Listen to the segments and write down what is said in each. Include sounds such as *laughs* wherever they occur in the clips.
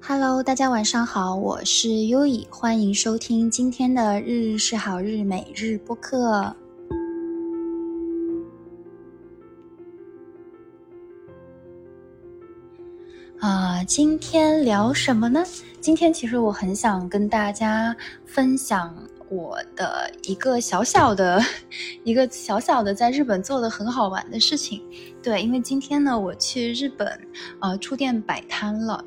Hello，大家晚上好，我是优以，欢迎收听今天的日日是好日每日播客。啊，今天聊什么呢？今天其实我很想跟大家分享我的一个小小的、*laughs* 一个小小的在日本做的很好玩的事情。对，因为今天呢，我去日本，呃，出店摆摊了。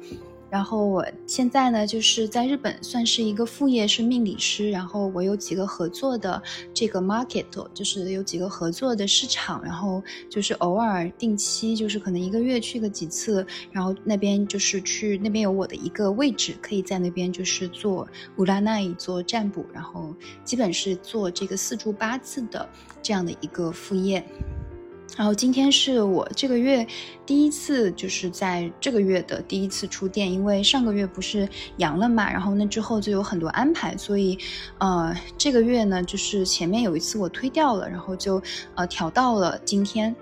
然后我现在呢，就是在日本算是一个副业，是命理师。然后我有几个合作的这个 market，就是有几个合作的市场。然后就是偶尔定期，就是可能一个月去个几次。然后那边就是去那边有我的一个位置，可以在那边就是做乌拉奈做占卜。然后基本是做这个四柱八字的这样的一个副业。然后今天是我这个月第一次，就是在这个月的第一次出店，因为上个月不是阳了嘛，然后那之后就有很多安排，所以，呃，这个月呢，就是前面有一次我推掉了，然后就呃调到了今天。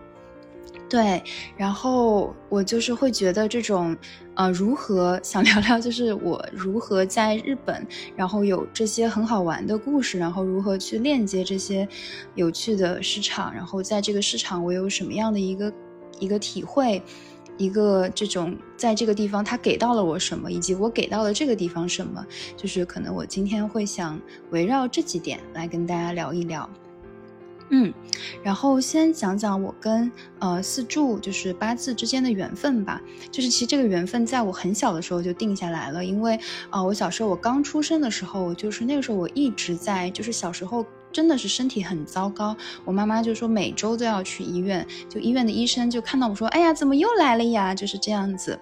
对，然后我就是会觉得这种，呃，如何想聊聊，就是我如何在日本，然后有这些很好玩的故事，然后如何去链接这些有趣的市场，然后在这个市场我有什么样的一个一个体会，一个这种在这个地方他给到了我什么，以及我给到了这个地方什么，就是可能我今天会想围绕这几点来跟大家聊一聊。嗯，然后先讲讲我跟呃四柱就是八字之间的缘分吧。就是其实这个缘分在我很小的时候就定下来了，因为啊我小时候我刚出生的时候，就是那个时候我一直在，就是小时候真的是身体很糟糕，我妈妈就说每周都要去医院，就医院的医生就看到我说，哎呀怎么又来了呀，就是这样子。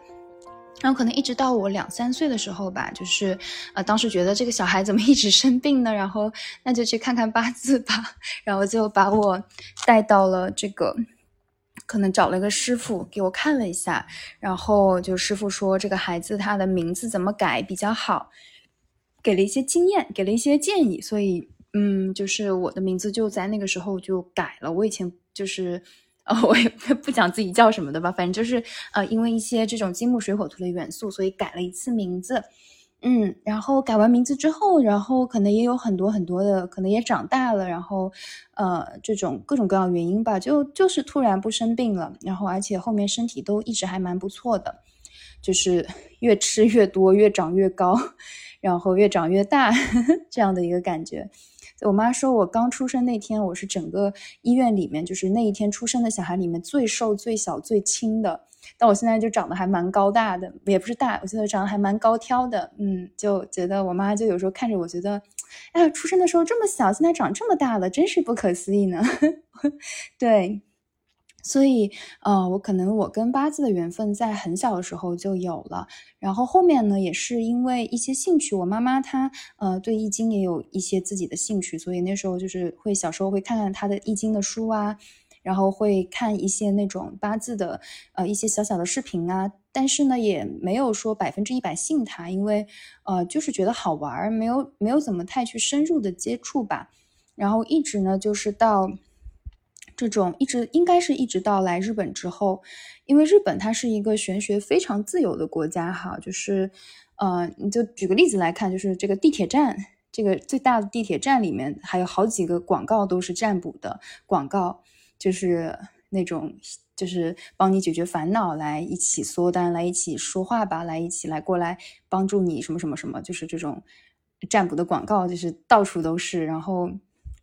然后可能一直到我两三岁的时候吧，就是，呃，当时觉得这个小孩怎么 *laughs* 一直生病呢？然后那就去看看八字吧。*laughs* 然后就把我带到了这个，可能找了个师傅给我看了一下。然后就师傅说这个孩子他的名字怎么改比较好，给了一些经验，给了一些建议。所以，嗯，就是我的名字就在那个时候就改了。我以前就是。*laughs* 我也不讲自己叫什么的吧，反正就是呃，因为一些这种金木水火土的元素，所以改了一次名字。嗯，然后改完名字之后，然后可能也有很多很多的，可能也长大了，然后呃，这种各种各样原因吧，就就是突然不生病了，然后而且后面身体都一直还蛮不错的，就是 *laughs* 越吃越多，越长越高，*laughs* 然后越长越大这样的一个感觉。我妈说，我刚出生那天，我是整个医院里面，就是那一天出生的小孩里面最瘦、最小、最轻的。但我现在就长得还蛮高大的，也不是大，我觉得长得还蛮高挑的。嗯，就觉得我妈就有时候看着我，觉得，哎呀，出生的时候这么小，现在长这么大了，真是不可思议呢。*laughs* 对。所以，呃，我可能我跟八字的缘分在很小的时候就有了，然后后面呢，也是因为一些兴趣，我妈妈她呃对易经也有一些自己的兴趣，所以那时候就是会小时候会看看她的易经的书啊，然后会看一些那种八字的呃一些小小的视频啊，但是呢也没有说百分之一百信他，因为呃就是觉得好玩，没有没有怎么太去深入的接触吧，然后一直呢就是到。这种一直应该是一直到来日本之后，因为日本它是一个玄学非常自由的国家哈，就是，呃，你就举个例子来看，就是这个地铁站，这个最大的地铁站里面还有好几个广告都是占卜的广告，就是那种就是帮你解决烦恼，来一起缩单，来一起说话吧，来一起来过来帮助你什么什么什么，就是这种占卜的广告就是到处都是，然后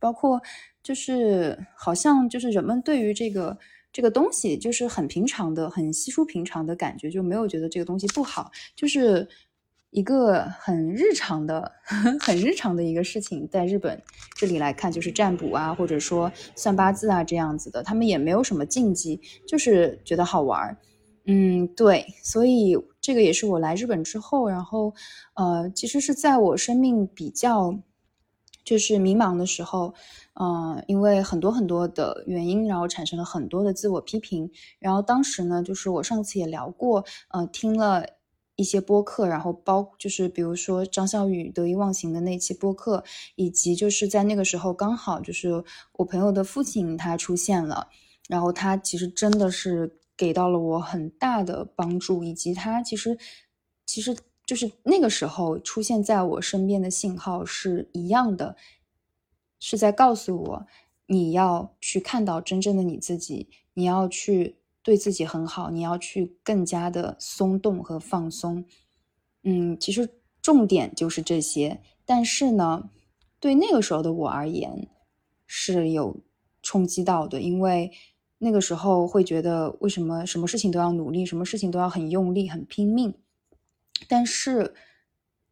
包括。就是好像就是人们对于这个这个东西就是很平常的、很稀疏平常的感觉，就没有觉得这个东西不好，就是一个很日常的、*laughs* 很日常的一个事情。在日本这里来看，就是占卜啊，或者说算八字啊这样子的，他们也没有什么禁忌，就是觉得好玩儿。嗯，对，所以这个也是我来日本之后，然后呃，其实是在我生命比较就是迷茫的时候。嗯，因为很多很多的原因，然后产生了很多的自我批评。然后当时呢，就是我上次也聊过，呃，听了一些播客，然后包就是比如说张笑宇得意忘形的那期播客，以及就是在那个时候刚好就是我朋友的父亲他出现了，然后他其实真的是给到了我很大的帮助，以及他其实其实就是那个时候出现在我身边的信号是一样的，是在告诉我你要去看到真正的你自己，你要去对自己很好，你要去更加的松动和放松。嗯，其实重点就是这些，但是呢，对那个时候的我而言是有冲击到的，因为那个时候会觉得为什么什么事情都要努力，什么事情都要很用力、很拼命。但是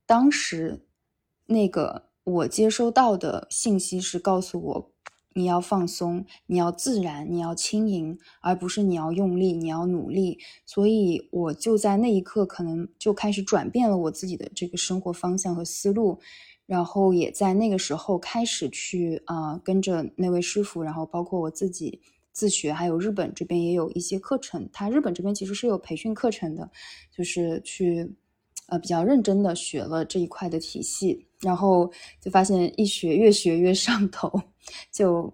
当时那个我接收到的信息是告诉我，你要放松，你要自然，你要轻盈，而不是你要用力，你要努力。所以我就在那一刻，可能就开始转变了我自己的这个生活方向和思路，然后也在那个时候开始去啊跟着那位师傅，然后包括我自己自学，还有日本这边也有一些课程，他日本这边其实是有培训课程的，就是去。呃，比较认真的学了这一块的体系，然后就发现一学越学越上头，就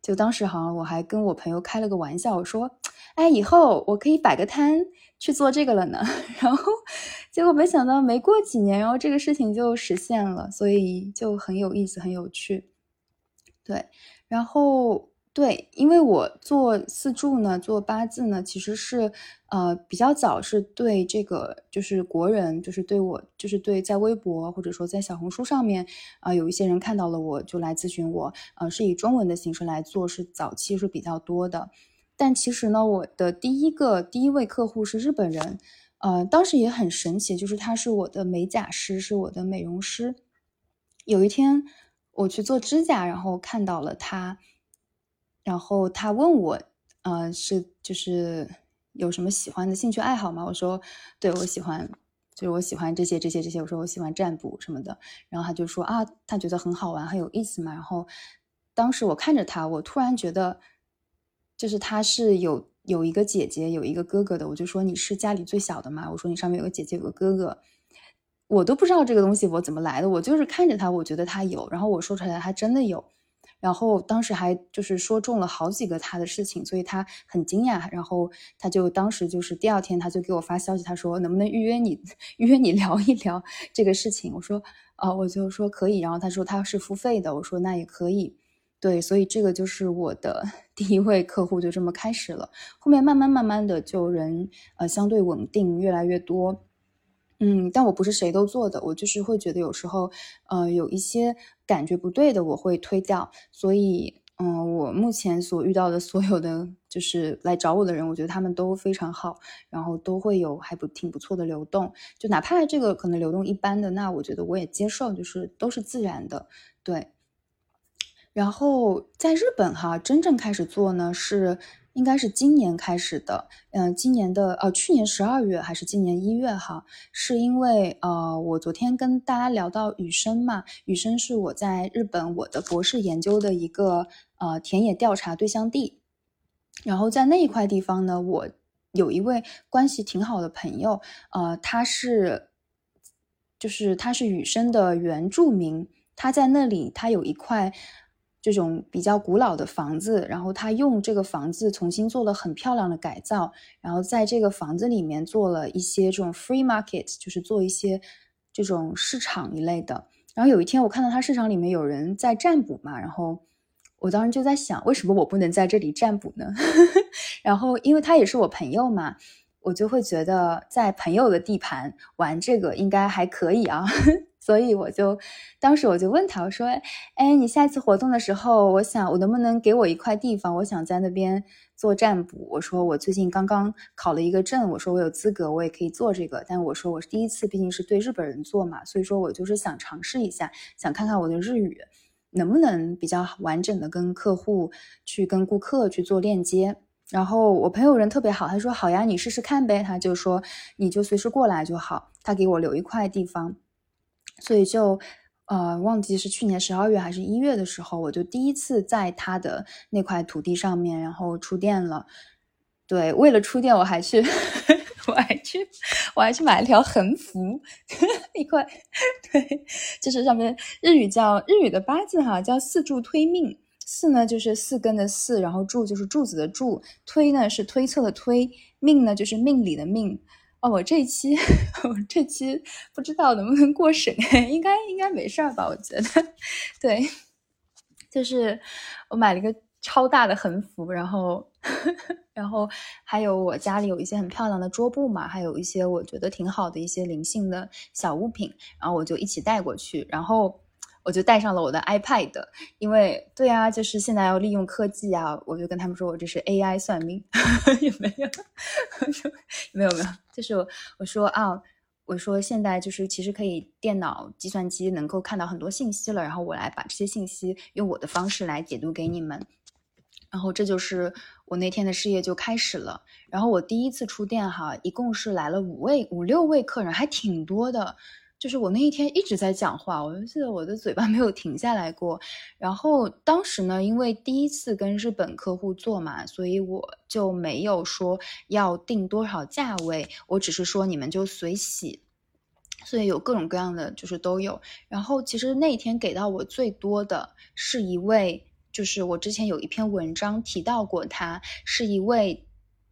就当时好像我还跟我朋友开了个玩笑，我说，哎，以后我可以摆个摊去做这个了呢。然后结果没想到没过几年，然后这个事情就实现了，所以就很有意思，很有趣。对，然后。对，因为我做四柱呢，做八字呢，其实是，呃，比较早是对这个，就是国人，就是对我，就是对在微博或者说在小红书上面，啊，有一些人看到了我就来咨询我，呃，是以中文的形式来做，是早期是比较多的。但其实呢，我的第一个第一位客户是日本人，呃，当时也很神奇，就是他是我的美甲师，是我的美容师。有一天我去做指甲，然后看到了他。然后他问我，呃，是就是有什么喜欢的兴趣爱好吗？我说，对我喜欢，就是我喜欢这些这些这些。我说我喜欢占卜什么的。然后他就说啊，他觉得很好玩，很有意思嘛。然后当时我看着他，我突然觉得，就是他是有有一个姐姐，有一个哥哥的。我就说你是家里最小的嘛？我说你上面有个姐姐，有个哥哥。我都不知道这个东西我怎么来的，我就是看着他，我觉得他有。然后我说出来，他真的有。然后当时还就是说中了好几个他的事情，所以他很惊讶。然后他就当时就是第二天他就给我发消息，他说能不能预约你预 *laughs* 约你聊一聊这个事情？我说啊，我就说可以。然后他说他是付费的，我说那也可以。对，所以这个就是我的 *laughs* 第一位客户，就这么开始了。后面慢慢慢慢的就人呃相对稳定，越来越多。嗯，但我不是谁都做的，我就是会觉得有时候，呃，有一些感觉不对的，我会推掉。所以，嗯，我目前所遇到的所有的就是来找我的人，我觉得他们都非常好，然后都会有还不挺不错的流动。就哪怕这个可能流动一般的，那我觉得我也接受，就是都是自然的，对。然后在日本哈，真正开始做呢是。应该是今年开始的，嗯，今年的呃，去年十二月还是今年一月哈？是因为呃，我昨天跟大家聊到雨生嘛，雨生是我在日本我的博士研究的一个呃田野调查对象地，然后在那一块地方呢，我有一位关系挺好的朋友，呃，他是就是他是雨生的原住民，他在那里他有一块。这种比较古老的房子，然后他用这个房子重新做了很漂亮的改造，然后在这个房子里面做了一些这种 free market，就是做一些这种市场一类的。然后有一天我看到他市场里面有人在占卜嘛，然后我当时就在想，为什么我不能在这里占卜呢？*laughs* 然后因为他也是我朋友嘛，我就会觉得在朋友的地盘玩这个应该还可以啊。所以我就当时我就问他，我说：“哎，你下次活动的时候，我想我能不能给我一块地方？我想在那边做占卜。我说我最近刚刚考了一个证，我说我有资格，我也可以做这个。但我说我是第一次，毕竟是对日本人做嘛，所以说我就是想尝试一下，想看看我的日语能不能比较完整的跟客户去跟顾客去做链接。然后我朋友人特别好，他说好呀，你试试看呗。他就说你就随时过来就好，他给我留一块地方。”所以就，呃，忘记是去年十二月还是一月的时候，我就第一次在他的那块土地上面，然后出店了。对，为了出店，我还去，*laughs* 我还去，我还去买了条横幅，*laughs* 一块。对，就是上面日语叫日语的八字哈，叫四柱推命。四呢就是四根的四，然后柱就是柱子的柱，推呢是推测的推，命呢就是命里的命。我这期我这期不知道能不能过审，*laughs* 应该应该没事儿吧？我觉得，对，就是我买了一个超大的横幅，然后然后还有我家里有一些很漂亮的桌布嘛，还有一些我觉得挺好的一些灵性的小物品，然后我就一起带过去，然后。我就带上了我的 iPad，因为对啊，就是现在要利用科技啊，我就跟他们说我这是 AI 算命，*laughs* 也没有，*laughs* 没有没有，就是我说啊，我说现在就是其实可以电脑、计算机能够看到很多信息了，然后我来把这些信息用我的方式来解读给你们，然后这就是我那天的事业就开始了。然后我第一次出店哈，一共是来了五位、五六位客人，还挺多的。就是我那一天一直在讲话，我就记得我的嘴巴没有停下来过。然后当时呢，因为第一次跟日本客户做嘛，所以我就没有说要定多少价位，我只是说你们就随喜。所以有各种各样的，就是都有。然后其实那天给到我最多的是一位，就是我之前有一篇文章提到过，他是一位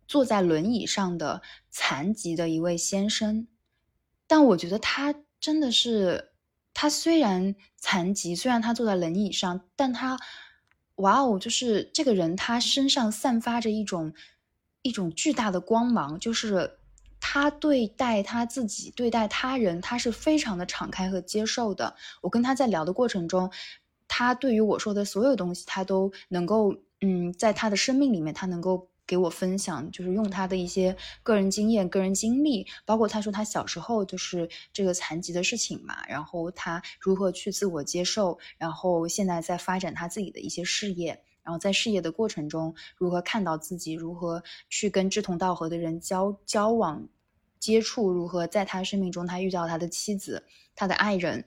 坐在轮椅上的残疾的一位先生，但我觉得他。真的是，他虽然残疾，虽然他坐在轮椅上，但他，哇哦，就是这个人，他身上散发着一种一种巨大的光芒，就是他对待他自己，对待他人，他是非常的敞开和接受的。我跟他在聊的过程中，他对于我说的所有东西，他都能够，嗯，在他的生命里面，他能够。给我分享，就是用他的一些个人经验、个人经历，包括他说他小时候就是这个残疾的事情嘛，然后他如何去自我接受，然后现在在发展他自己的一些事业，然后在事业的过程中如何看到自己，如何去跟志同道合的人交交往、接触，如何在他生命中他遇到他的妻子、他的爱人，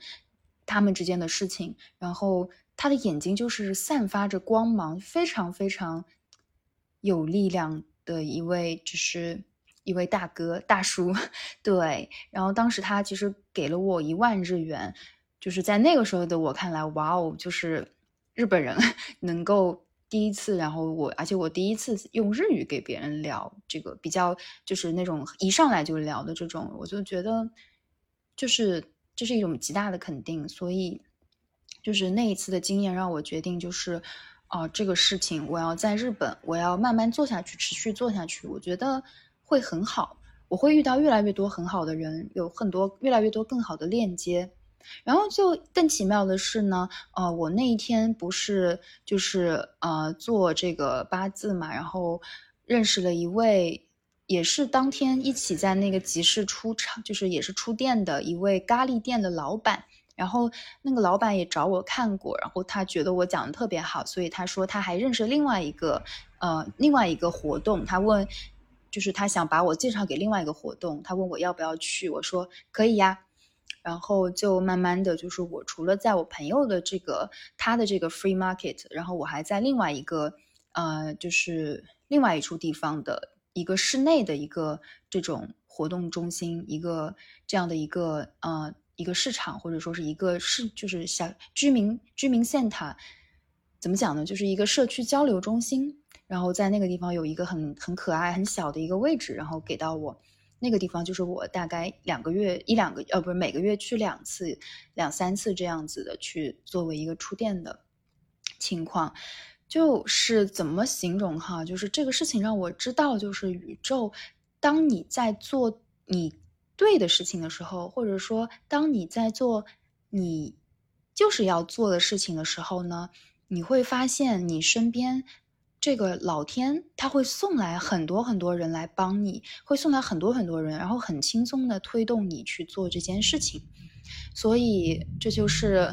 他们之间的事情，然后他的眼睛就是散发着光芒，非常非常。有力量的一位，就是一位大哥大叔，*laughs* 对。然后当时他其实给了我一万日元，就是在那个时候的我看来，哇哦，就是日本人 *laughs* 能够第一次，然后我，而且我第一次用日语给别人聊这个比较，就是那种一上来就聊的这种，我就觉得就是这是一种极大的肯定。所以就是那一次的经验让我决定就是。哦，这个事情我要在日本，我要慢慢做下去，持续做下去，我觉得会很好。我会遇到越来越多很好的人，有很多越来越多更好的链接。然后就更奇妙的是呢，呃，我那一天不是就是呃做这个八字嘛，然后认识了一位，也是当天一起在那个集市出场，就是也是出店的一位咖喱店的老板。然后那个老板也找我看过，然后他觉得我讲的特别好，所以他说他还认识另外一个，呃，另外一个活动，他问，就是他想把我介绍给另外一个活动，他问我要不要去，我说可以呀，然后就慢慢的就是我除了在我朋友的这个他的这个 free market，然后我还在另外一个，呃，就是另外一处地方的一个室内的一个这种活动中心，一个这样的一个，呃。一个市场，或者说是一个市，就是小居民居民县它怎么讲呢？就是一个社区交流中心。然后在那个地方有一个很很可爱、很小的一个位置，然后给到我。那个地方就是我大概两个月一两个呃，不是每个月去两次、两三次这样子的去作为一个出店的情况。就是怎么形容哈？就是这个事情让我知道，就是宇宙，当你在做你。对的事情的时候，或者说当你在做你就是要做的事情的时候呢，你会发现你身边这个老天他会送来很多很多人来帮你，会送来很多很多人，然后很轻松的推动你去做这件事情。所以这就是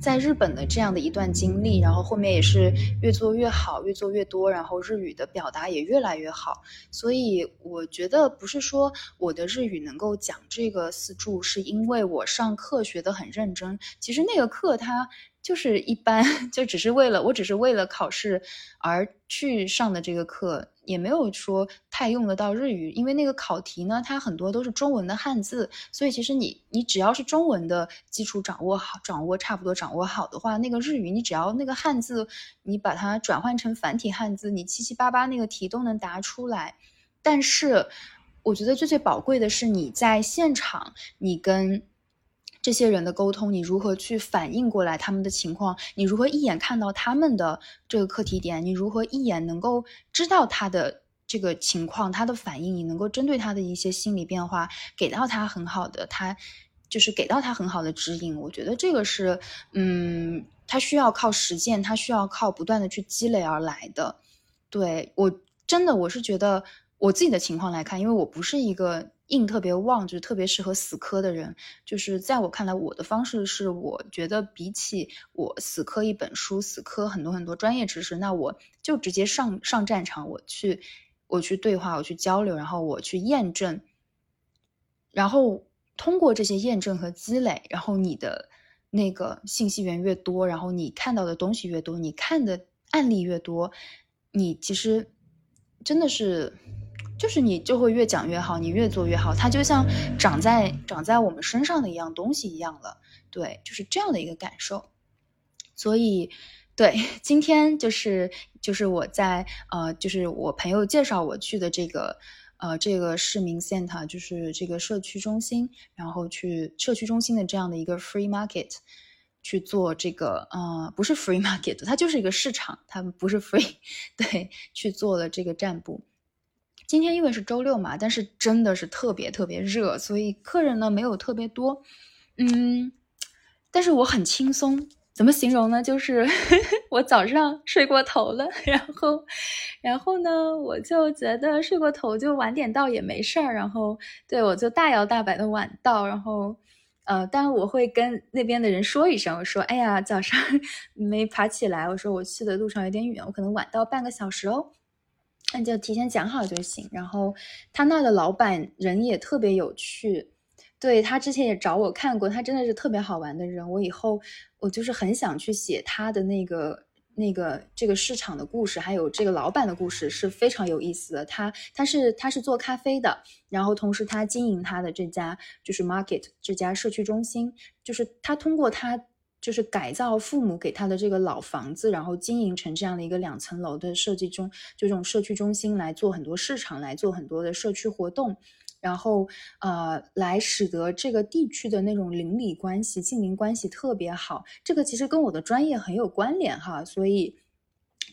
在日本的这样的一段经历，然后后面也是越做越好，越做越多，然后日语的表达也越来越好。所以我觉得不是说我的日语能够讲这个四柱，是因为我上课学得很认真。其实那个课它。就是一般，*laughs* 就只是为了我，只是为了考试而去上的这个课，也没有说太用得到日语，因为那个考题呢，它很多都是中文的汉字，所以其实你你只要是中文的基础掌握好，掌握差不多掌握好的话，那个日语你只要那个汉字你把它转换成繁体汉字，你七七八八那个题都能答出来。但是我觉得最最宝贵的是你在现场，你跟这些人的沟通，你如何去反应过来他们的情况，你如何一眼看到他们的这个课题点，你如何一眼能够知道他的这个情况，他的反应，你能够针对他的一些心理变化，给到他很好的，他就是给到他很好的指引。我觉得这个是，嗯，他需要靠实践，他需要靠不断的去积累而来的。对我真的，我是觉得我自己的情况来看，因为我不是一个。硬特别旺，就是特别适合死磕的人。就是在我看来，我的方式是，我觉得比起我死磕一本书、死磕很多很多专业知识，那我就直接上上战场，我去我去对话，我去交流，然后我去验证，然后通过这些验证和积累，然后你的那个信息源越多，然后你看到的东西越多，你看的案例越多，你其实真的是。就是你就会越讲越好，你越做越好，它就像长在长在我们身上的一样东西一样了，对，就是这样的一个感受。所以，对，今天就是就是我在呃，就是我朋友介绍我去的这个呃这个市民 center，就是这个社区中心，然后去社区中心的这样的一个 free market 去做这个呃不是 free market，它就是一个市场，它不是 free，对，去做了这个占卜。今天因为是周六嘛，但是真的是特别特别热，所以客人呢没有特别多，嗯，但是我很轻松，怎么形容呢？就是 *laughs* 我早上睡过头了，然后，然后呢，我就觉得睡过头就晚点到也没事儿，然后对我就大摇大摆的晚到，然后，呃，当然我会跟那边的人说一声，我说，哎呀，早上 *laughs* 没爬起来，我说我去的路上有点远，我可能晚到半个小时哦。那就提前讲好就行。然后他那的老板人也特别有趣，对他之前也找我看过，他真的是特别好玩的人。我以后我就是很想去写他的那个那个这个市场的故事，还有这个老板的故事是非常有意思的。他他是他是做咖啡的，然后同时他经营他的这家就是 Market 这家社区中心，就是他通过他。就是改造父母给他的这个老房子，然后经营成这样的一个两层楼的设计中，就这种社区中心来做很多市场，来做很多的社区活动，然后呃，来使得这个地区的那种邻里关系、近邻关系特别好。这个其实跟我的专业很有关联哈，所以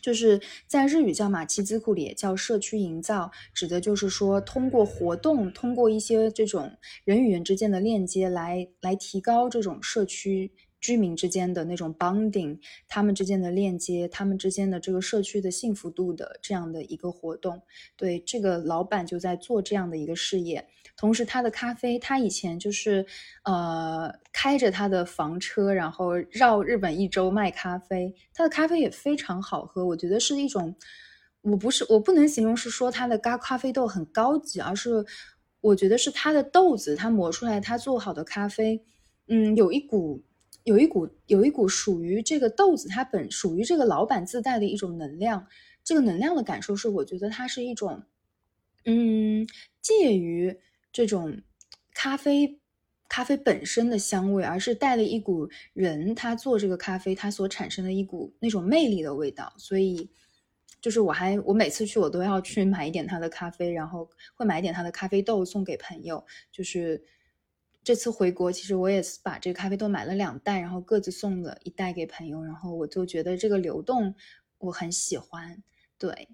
就是在日语叫马奇兹库里，叫社区营造，指的就是说通过活动，通过一些这种人与人之间的链接，来来提高这种社区。居民之间的那种 bonding，他们之间的链接，他们之间的这个社区的幸福度的这样的一个活动，对这个老板就在做这样的一个事业。同时，他的咖啡，他以前就是呃开着他的房车，然后绕日本一周卖咖啡。他的咖啡也非常好喝，我觉得是一种，我不是我不能形容是说他的咖咖啡豆很高级，而是我觉得是他的豆子，他磨出来他做好的咖啡，嗯，有一股。有一股有一股属于这个豆子，它本属于这个老板自带的一种能量。这个能量的感受是，我觉得它是一种，嗯，介于这种咖啡咖啡本身的香味，而是带了一股人他做这个咖啡他所产生的一股那种魅力的味道。所以，就是我还我每次去我都要去买一点他的咖啡，然后会买一点他的咖啡豆送给朋友，就是。这次回国，其实我也是把这个咖啡豆买了两袋，然后各自送了一袋给朋友。然后我就觉得这个流动我很喜欢，对。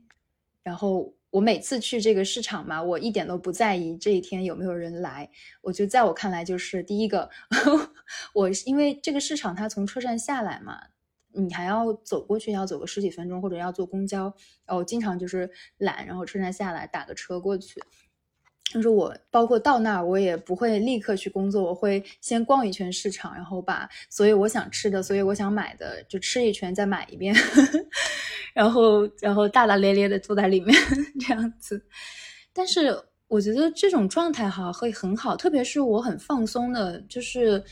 然后我每次去这个市场嘛，我一点都不在意这一天有没有人来。我就在我看来，就是第一个，*laughs* 我因为这个市场它从车站下来嘛，你还要走过去，要走个十几分钟，或者要坐公交。然后经常就是懒，然后车站下来打个车过去。就是我，包括到那儿，我也不会立刻去工作，我会先逛一圈市场，然后把所有我想吃的、所有我想买的就吃一圈，再买一遍，*laughs* 然后然后大大咧咧的坐在里面 *laughs* 这样子。但是我觉得这种状态哈会很好，特别是我很放松的，就是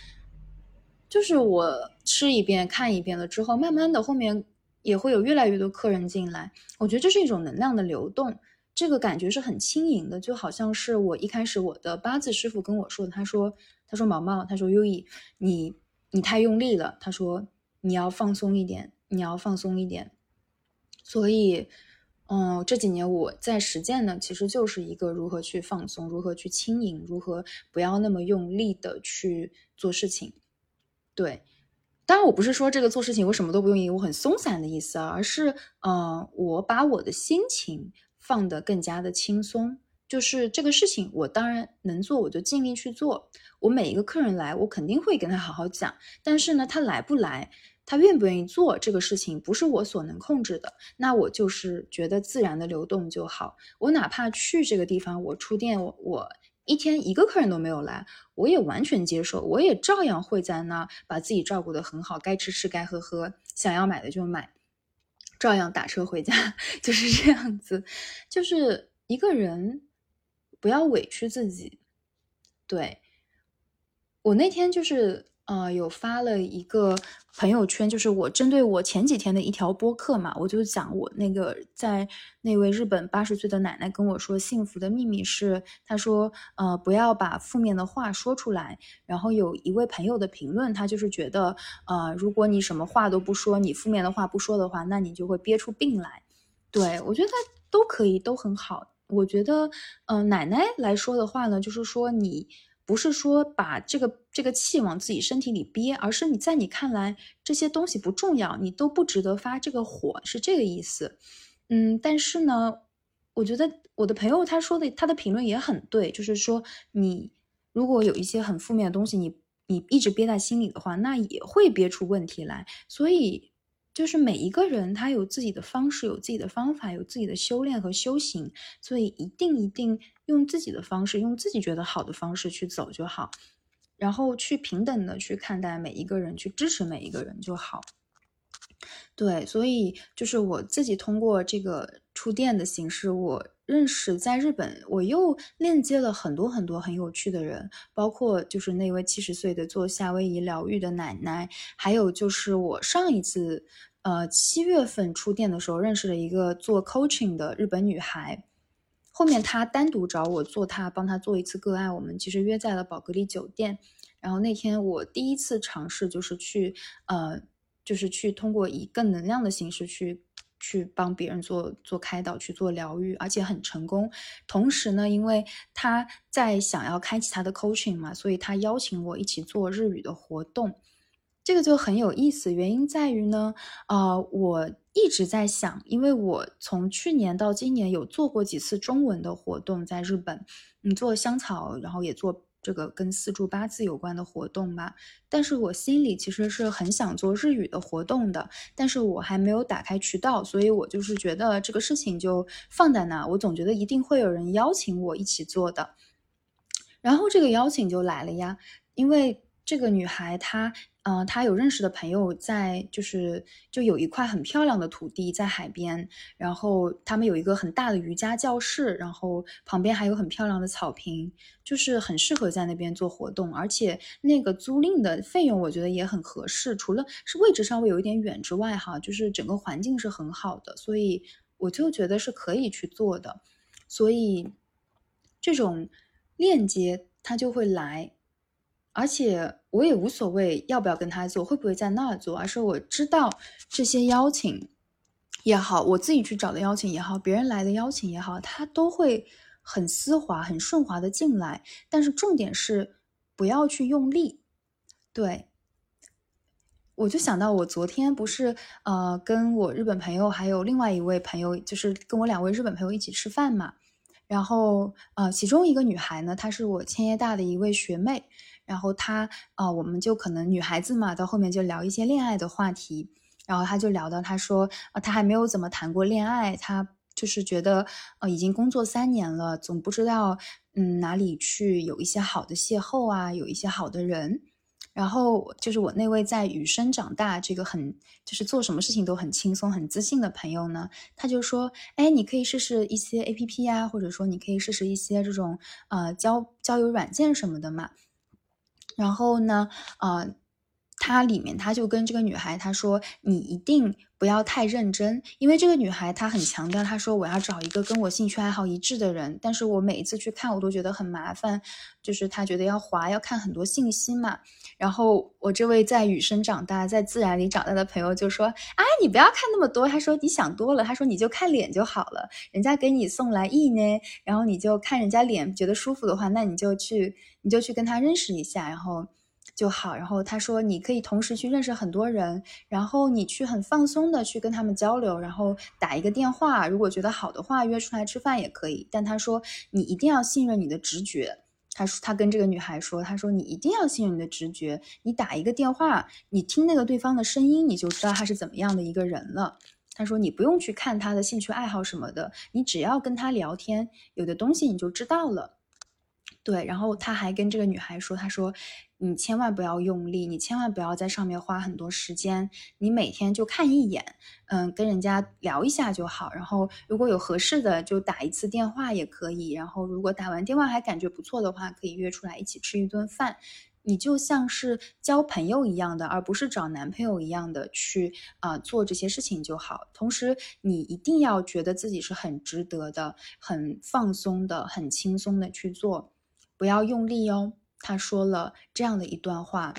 就是我吃一遍、看一遍了之后，慢慢的后面也会有越来越多客人进来，我觉得这是一种能量的流动。这个感觉是很轻盈的，就好像是我一开始我的八字师傅跟我说的。他说：“他说毛毛，他说优异，你你太用力了。他说你要放松一点，你要放松一点。所以，嗯，这几年我在实践呢，其实就是一个如何去放松，如何去轻盈，如何不要那么用力的去做事情。对，当然我不是说这个做事情我什么都不用力，我很松散的意思啊，而是，嗯，我把我的心情放得更加的轻松。就是这个事情，我当然能做，我就尽力去做。我每一个客人来，我肯定会跟他好好讲。但是呢，他来不来，他愿不愿意做这个事情，不是我所能控制的。那我就是觉得自然的流动就好。我哪怕去这个地方，我出店，我我一天一个客人都没有来，我也完全接受，我也照样会在那把自己照顾得很好，该吃吃，该喝喝，想要买的就买，照样打车回家，*laughs* 就是这样子。就是一个人。不要委屈自己。对我那天就是呃有发了一个朋友圈，就是我针对我前几天的一条播客嘛，我就讲我那个在那位日本八十岁的奶奶跟我说，幸福的秘密是，她说呃不要把负面的话说出来。然后有一位朋友的评论，他就是觉得呃如果你什么话都不说，你负面的话不说的话，那你就会憋出病来。对我觉得都可以，都很好。我觉得，嗯，奶奶来说的话呢，就是说你不是说把这个这个气往自己身体里憋，而是你在你看来这些东西不重要，你都不值得发这个火，是这个意思。嗯，但是呢，我觉得我的朋友他说的他的评论也很对，就是说你如果有一些很负面的东西，你你一直憋在心里的话，那也会憋出问题来，所以。就是每一个人他有自己的方式，有自己的方法，有自己的修炼和修行，所以一定一定用自己的方式，用自己觉得好的方式去走就好，然后去平等的去看待每一个人，去支持每一个人就好。对，所以就是我自己通过这个触电的形式，我认识在日本，我又链接了很多很多很有趣的人，包括就是那位七十岁的做夏威夷疗愈的奶奶，还有就是我上一次呃七月份出店的时候认识了一个做 coaching 的日本女孩，后面她单独找我做，她帮她做一次个案，我们其实约在了宝格丽酒店，然后那天我第一次尝试就是去呃。就是去通过以更能量的形式去去帮别人做做开导，去做疗愈，而且很成功。同时呢，因为他在想要开启他的 coaching 嘛，所以他邀请我一起做日语的活动。这个就很有意思，原因在于呢，呃，我一直在想，因为我从去年到今年有做过几次中文的活动，在日本，嗯，做香草，然后也做。这个跟四柱八字有关的活动吧，但是我心里其实是很想做日语的活动的，但是我还没有打开渠道，所以我就是觉得这个事情就放在那，我总觉得一定会有人邀请我一起做的，然后这个邀请就来了呀，因为这个女孩她。嗯，他有认识的朋友在，就是就有一块很漂亮的土地在海边，然后他们有一个很大的瑜伽教室，然后旁边还有很漂亮的草坪，就是很适合在那边做活动，而且那个租赁的费用我觉得也很合适，除了是位置稍微有一点远之外，哈，就是整个环境是很好的，所以我就觉得是可以去做的，所以这种链接他就会来。而且我也无所谓要不要跟他做，会不会在那儿做，而是我知道这些邀请也好，我自己去找的邀请也好，别人来的邀请也好，他都会很丝滑、很顺滑的进来。但是重点是不要去用力。对，我就想到我昨天不是呃跟我日本朋友还有另外一位朋友，就是跟我两位日本朋友一起吃饭嘛。然后呃，其中一个女孩呢，她是我千叶大的一位学妹。然后他啊，我们就可能女孩子嘛，到后面就聊一些恋爱的话题。然后他就聊到，他说啊，他还没有怎么谈过恋爱，他就是觉得呃，已经工作三年了，总不知道嗯哪里去有一些好的邂逅啊，有一些好的人。然后就是我那位在雨生长大，这个很就是做什么事情都很轻松、很自信的朋友呢，他就说，哎，你可以试试一些 A P P 呀，或者说你可以试试一些这种呃交交友软件什么的嘛。然后呢，啊，他里面他就跟这个女孩他说：“你一定不要太认真，因为这个女孩她很强调，她说我要找一个跟我兴趣爱好一致的人。但是我每一次去看，我都觉得很麻烦，就是她觉得要滑，要看很多信息嘛。然后我这位在雨声长大、在自然里长大的朋友就说：啊，你不要看那么多。他说你想多了。他说你就看脸就好了，人家给你送来意呢，然后你就看人家脸，觉得舒服的话，那你就去，你就去跟他认识一下，然后。”就好，然后他说你可以同时去认识很多人，然后你去很放松的去跟他们交流，然后打一个电话，如果觉得好的话约出来吃饭也可以。但他说你一定要信任你的直觉。他说他跟这个女孩说，他说你一定要信任你的直觉，你打一个电话，你听那个对方的声音，你就知道他是怎么样的一个人了。他说你不用去看他的兴趣爱好什么的，你只要跟他聊天，有的东西你就知道了。对，然后他还跟这个女孩说，他说。你千万不要用力，你千万不要在上面花很多时间。你每天就看一眼，嗯，跟人家聊一下就好。然后如果有合适的，就打一次电话也可以。然后如果打完电话还感觉不错的话，可以约出来一起吃一顿饭。你就像是交朋友一样的，而不是找男朋友一样的去啊做这些事情就好。同时，你一定要觉得自己是很值得的、很放松的、很轻松的去做，不要用力哦。他说了这样的一段话，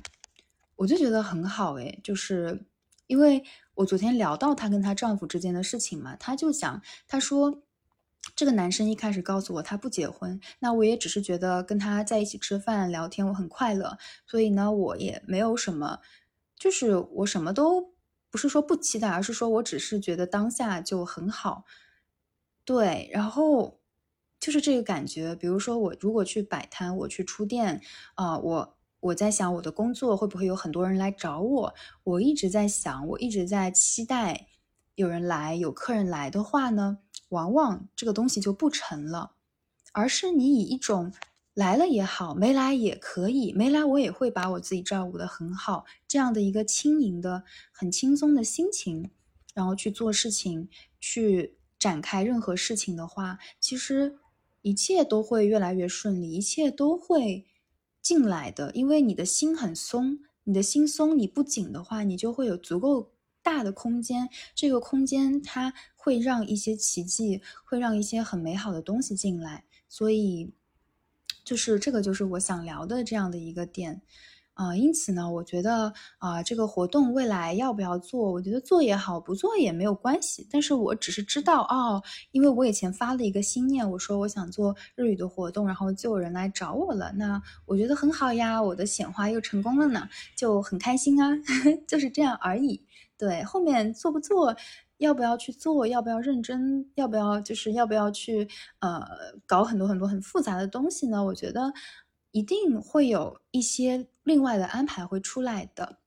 我就觉得很好诶，就是因为我昨天聊到她跟她丈夫之间的事情嘛，她就讲，她说这个男生一开始告诉我他不结婚，那我也只是觉得跟他在一起吃饭聊天我很快乐，所以呢我也没有什么，就是我什么都不是说不期待，而是说我只是觉得当下就很好，对，然后。就是这个感觉，比如说我如果去摆摊，我去出店，啊，我我在想我的工作会不会有很多人来找我？我一直在想，我一直在期待有人来，有客人来的话呢，往往这个东西就不成了，而是你以一种来了也好，没来也可以，没来我也会把我自己照顾得很好，这样的一个轻盈的、很轻松的心情，然后去做事情，去展开任何事情的话，其实。一切都会越来越顺利，一切都会进来的，因为你的心很松，你的心松，你不紧的话，你就会有足够大的空间，这个空间它会让一些奇迹，会让一些很美好的东西进来，所以就是这个就是我想聊的这样的一个点。啊，因此呢，我觉得啊，这个活动未来要不要做？我觉得做也好，不做也没有关系。但是我只是知道哦，因为我以前发了一个心念，我说我想做日语的活动，然后就有人来找我了。那我觉得很好呀，我的显化又成功了呢，就很开心啊，*laughs* 就是这样而已。对，后面做不做，要不要去做，要不要认真，要不要就是要不要去呃搞很多很多很复杂的东西呢？我觉得。一定会有一些另外的安排会出来的，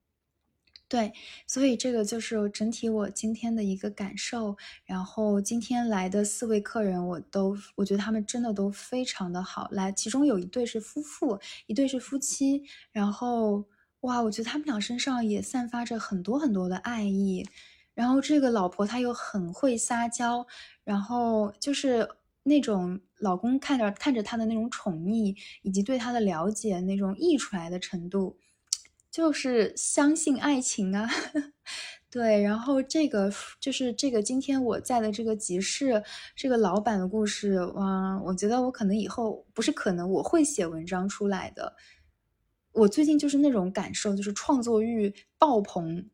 对，所以这个就是整体我今天的一个感受。然后今天来的四位客人，我都我觉得他们真的都非常的好。来，其中有一对是夫妇，一对是夫妻。然后哇，我觉得他们俩身上也散发着很多很多的爱意。然后这个老婆她又很会撒娇，然后就是那种。老公看着看着她的那种宠溺，以及对她的了解那种溢出来的程度，就是相信爱情啊。*laughs* 对，然后这个就是这个今天我在的这个集市，这个老板的故事，哇，我觉得我可能以后不是可能我会写文章出来的。我最近就是那种感受，就是创作欲爆棚，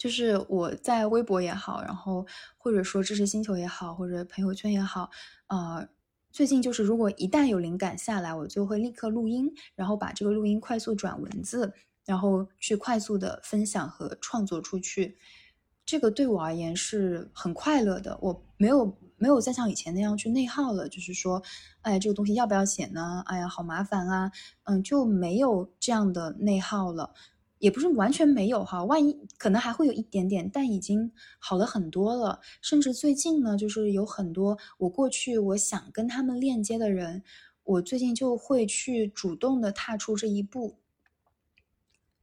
就是我在微博也好，然后或者说知识星球也好，或者朋友圈也好。呃，最近就是如果一旦有灵感下来，我就会立刻录音，然后把这个录音快速转文字，然后去快速的分享和创作出去。这个对我而言是很快乐的，我没有没有再像以前那样去内耗了，就是说，哎，这个东西要不要写呢？哎呀，好麻烦啊，嗯，就没有这样的内耗了。也不是完全没有哈，万一可能还会有一点点，但已经好了很多了。甚至最近呢，就是有很多我过去我想跟他们链接的人，我最近就会去主动的踏出这一步。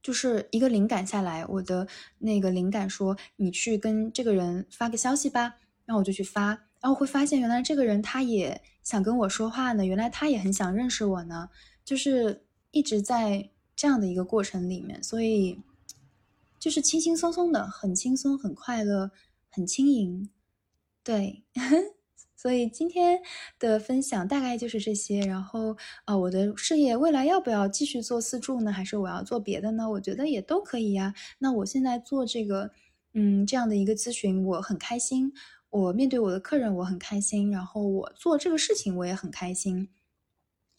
就是一个灵感下来，我的那个灵感说你去跟这个人发个消息吧，然后我就去发，然后会发现原来这个人他也想跟我说话呢，原来他也很想认识我呢，就是一直在。这样的一个过程里面，所以就是轻轻松松的，很轻松，很快乐，很轻盈。对，*laughs* 所以今天的分享大概就是这些。然后啊，我的事业未来要不要继续做私助呢？还是我要做别的呢？我觉得也都可以呀。那我现在做这个，嗯，这样的一个咨询，我很开心。我面对我的客人，我很开心。然后我做这个事情，我也很开心。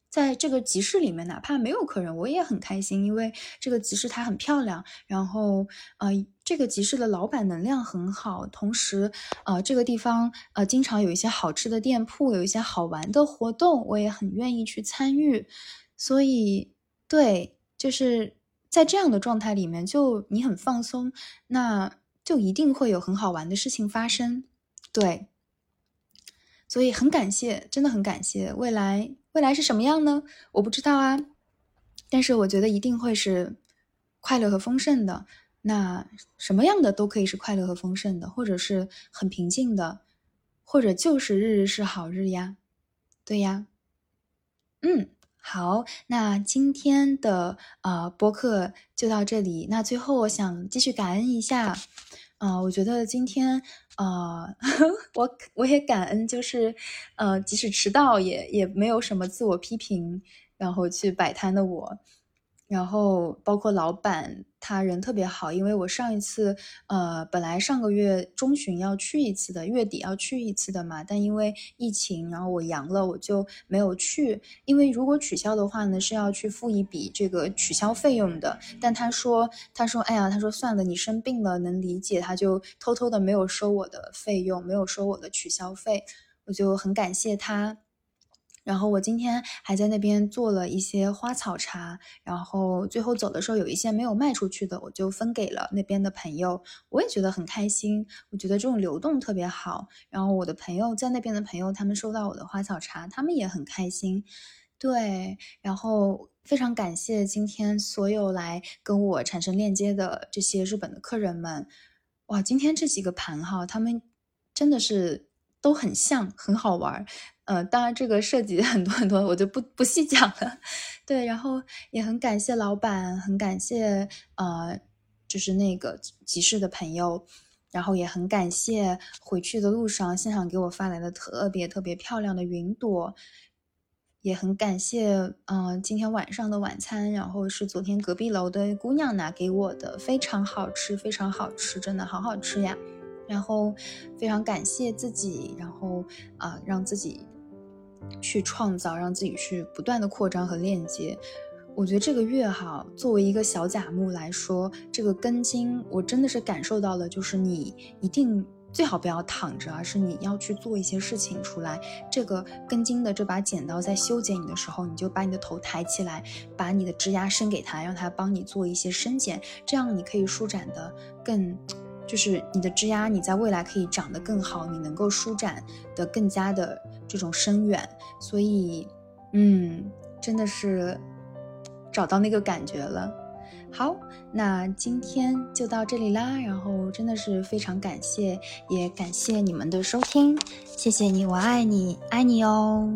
在这个集市里面，哪怕没有客人，我也很开心，因为这个集市它很漂亮。然后，呃，这个集市的老板能量很好，同时，呃，这个地方呃经常有一些好吃的店铺，有一些好玩的活动，我也很愿意去参与。所以，对，就是在这样的状态里面，就你很放松，那就一定会有很好玩的事情发生。对，所以很感谢，真的很感谢未来。未来是什么样呢？我不知道啊，但是我觉得一定会是快乐和丰盛的。那什么样的都可以是快乐和丰盛的，或者是很平静的，或者就是日日是好日呀。对呀，嗯，好，那今天的呃播客就到这里。那最后我想继续感恩一下。啊，我觉得今天，啊，我我也感恩，就是，呃，即使迟到也也没有什么自我批评，然后去摆摊的我。然后包括老板，他人特别好，因为我上一次，呃，本来上个月中旬要去一次的，月底要去一次的嘛，但因为疫情，然后我阳了，我就没有去。因为如果取消的话呢，是要去付一笔这个取消费用的。但他说，他说，哎呀，他说算了，你生病了，能理解，他就偷偷的没有收我的费用，没有收我的取消费，我就很感谢他。然后我今天还在那边做了一些花草茶，然后最后走的时候有一些没有卖出去的，我就分给了那边的朋友，我也觉得很开心。我觉得这种流动特别好。然后我的朋友在那边的朋友，他们收到我的花草茶，他们也很开心。对，然后非常感谢今天所有来跟我产生链接的这些日本的客人们。哇，今天这几个盘哈，他们真的是都很像，很好玩。呃，当然这个涉及 *laughs* 很多很多，我就不不细讲了。对，然后也很感谢老板，很感谢呃，就是那个集市的朋友，然后也很感谢回去的路上现场给我发来的特别特别漂亮的云朵，也很感谢嗯，今天晚上的晚餐，然后是昨天隔壁楼的姑娘拿给我的，非常好吃，非常好吃，真的好好吃呀。然后非常感谢自己，然后啊，让自己。去创造，让自己去不断的扩张和链接。我觉得这个月哈，作为一个小甲木来说，这个根茎我真的是感受到了，就是你一定最好不要躺着，而是你要去做一些事情出来。这个根茎的这把剪刀在修剪你的时候，你就把你的头抬起来，把你的枝丫伸给他，让他帮你做一些伸剪，这样你可以舒展的更。就是你的枝丫，你在未来可以长得更好，你能够舒展的更加的这种深远，所以，嗯，真的是找到那个感觉了。好，那今天就到这里啦，然后真的是非常感谢，也感谢你们的收听，谢谢你，我爱你，爱你哦。